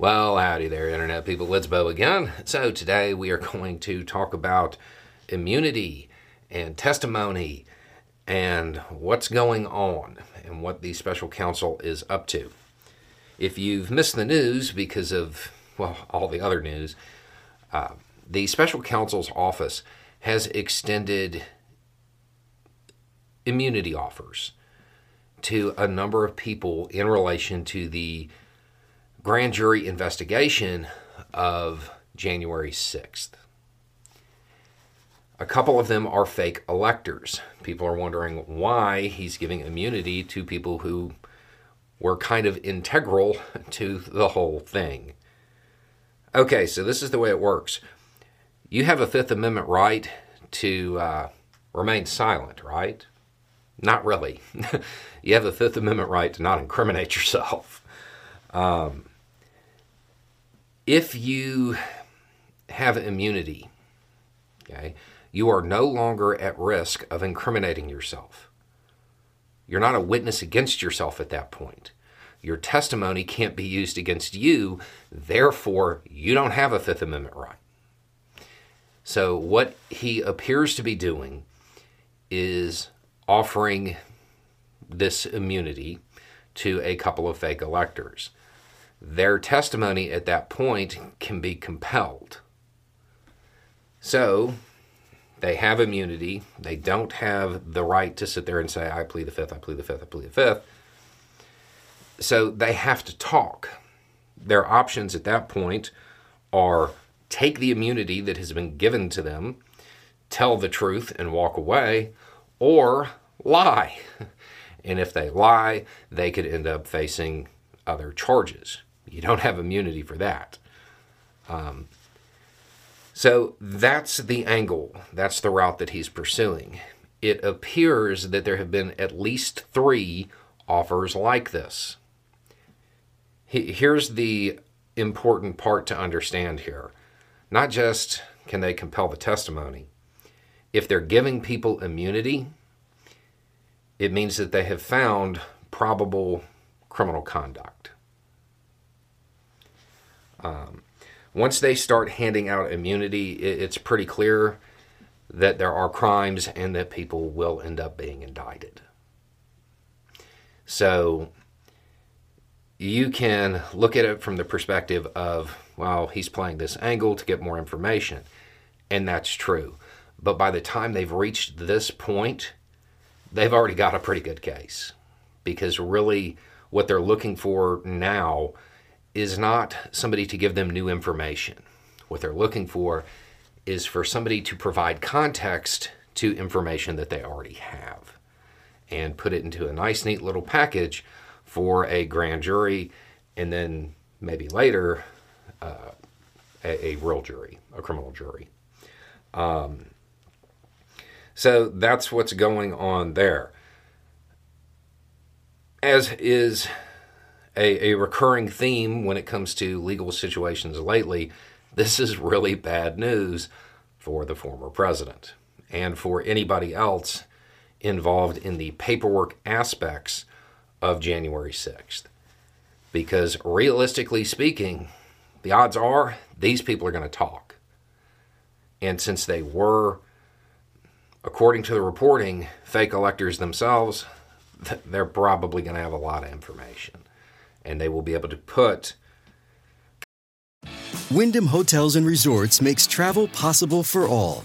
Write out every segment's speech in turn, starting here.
Well, howdy there, Internet people. It's Beau again. So, today we are going to talk about immunity and testimony and what's going on and what the special counsel is up to. If you've missed the news because of, well, all the other news, uh, the special counsel's office has extended immunity offers to a number of people in relation to the grand jury investigation of January 6th. A couple of them are fake electors. People are wondering why he's giving immunity to people who were kind of integral to the whole thing. Okay, so this is the way it works. You have a Fifth Amendment right to uh, remain silent, right? Not really. you have a Fifth Amendment right to not incriminate yourself. Um, if you have immunity, okay, you are no longer at risk of incriminating yourself. You're not a witness against yourself at that point. Your testimony can't be used against you, therefore, you don't have a Fifth Amendment right. So, what he appears to be doing is offering this immunity to a couple of fake electors their testimony at that point can be compelled. So they have immunity. They don't have the right to sit there and say, I plead the fifth, I plead the fifth, I plead the fifth. So they have to talk. Their options at that point are take the immunity that has been given to them, tell the truth and walk away, or lie. And if they lie, they could end up facing other charges. You don't have immunity for that. Um, so that's the angle, that's the route that he's pursuing. It appears that there have been at least three offers like this. Here's the important part to understand here. Not just can they compel the testimony, if they're giving people immunity, it means that they have found probable criminal conduct. Um, once they start handing out immunity, it, it's pretty clear that there are crimes and that people will end up being indicted. So you can look at it from the perspective of, well, he's playing this angle to get more information. And that's true. But by the time they've reached this point, they've already got a pretty good case. Because really, what they're looking for now is not somebody to give them new information. What they're looking for is for somebody to provide context to information that they already have and put it into a nice, neat little package for a grand jury and then maybe later uh, a, a, real jury, a criminal jury. Um, so that's what's going on there. As is a, a recurring theme when it comes to legal situations lately. This is really bad news for the former president and for anybody else involved in the paperwork aspects of January 6th. Because realistically speaking, the odds are these people are going to talk. And since they were, according to the reporting, fake electors themselves, they're probably going to have a lot of information and they will be able to put Wyndham Hotels and Resorts makes travel possible for all.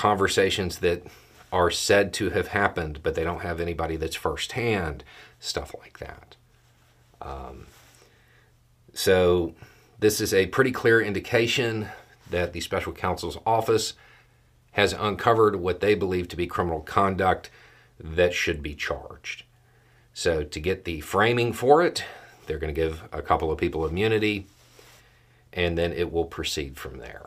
conversations that are said to have happened, but they don't have anybody that's firsthand, stuff like that. Um, so, this is a pretty clear indication that the special counsel's office has uncovered what they believe to be criminal conduct that should be charged. So, to get the framing for it, they're going to give a couple of people immunity and then it will proceed from there.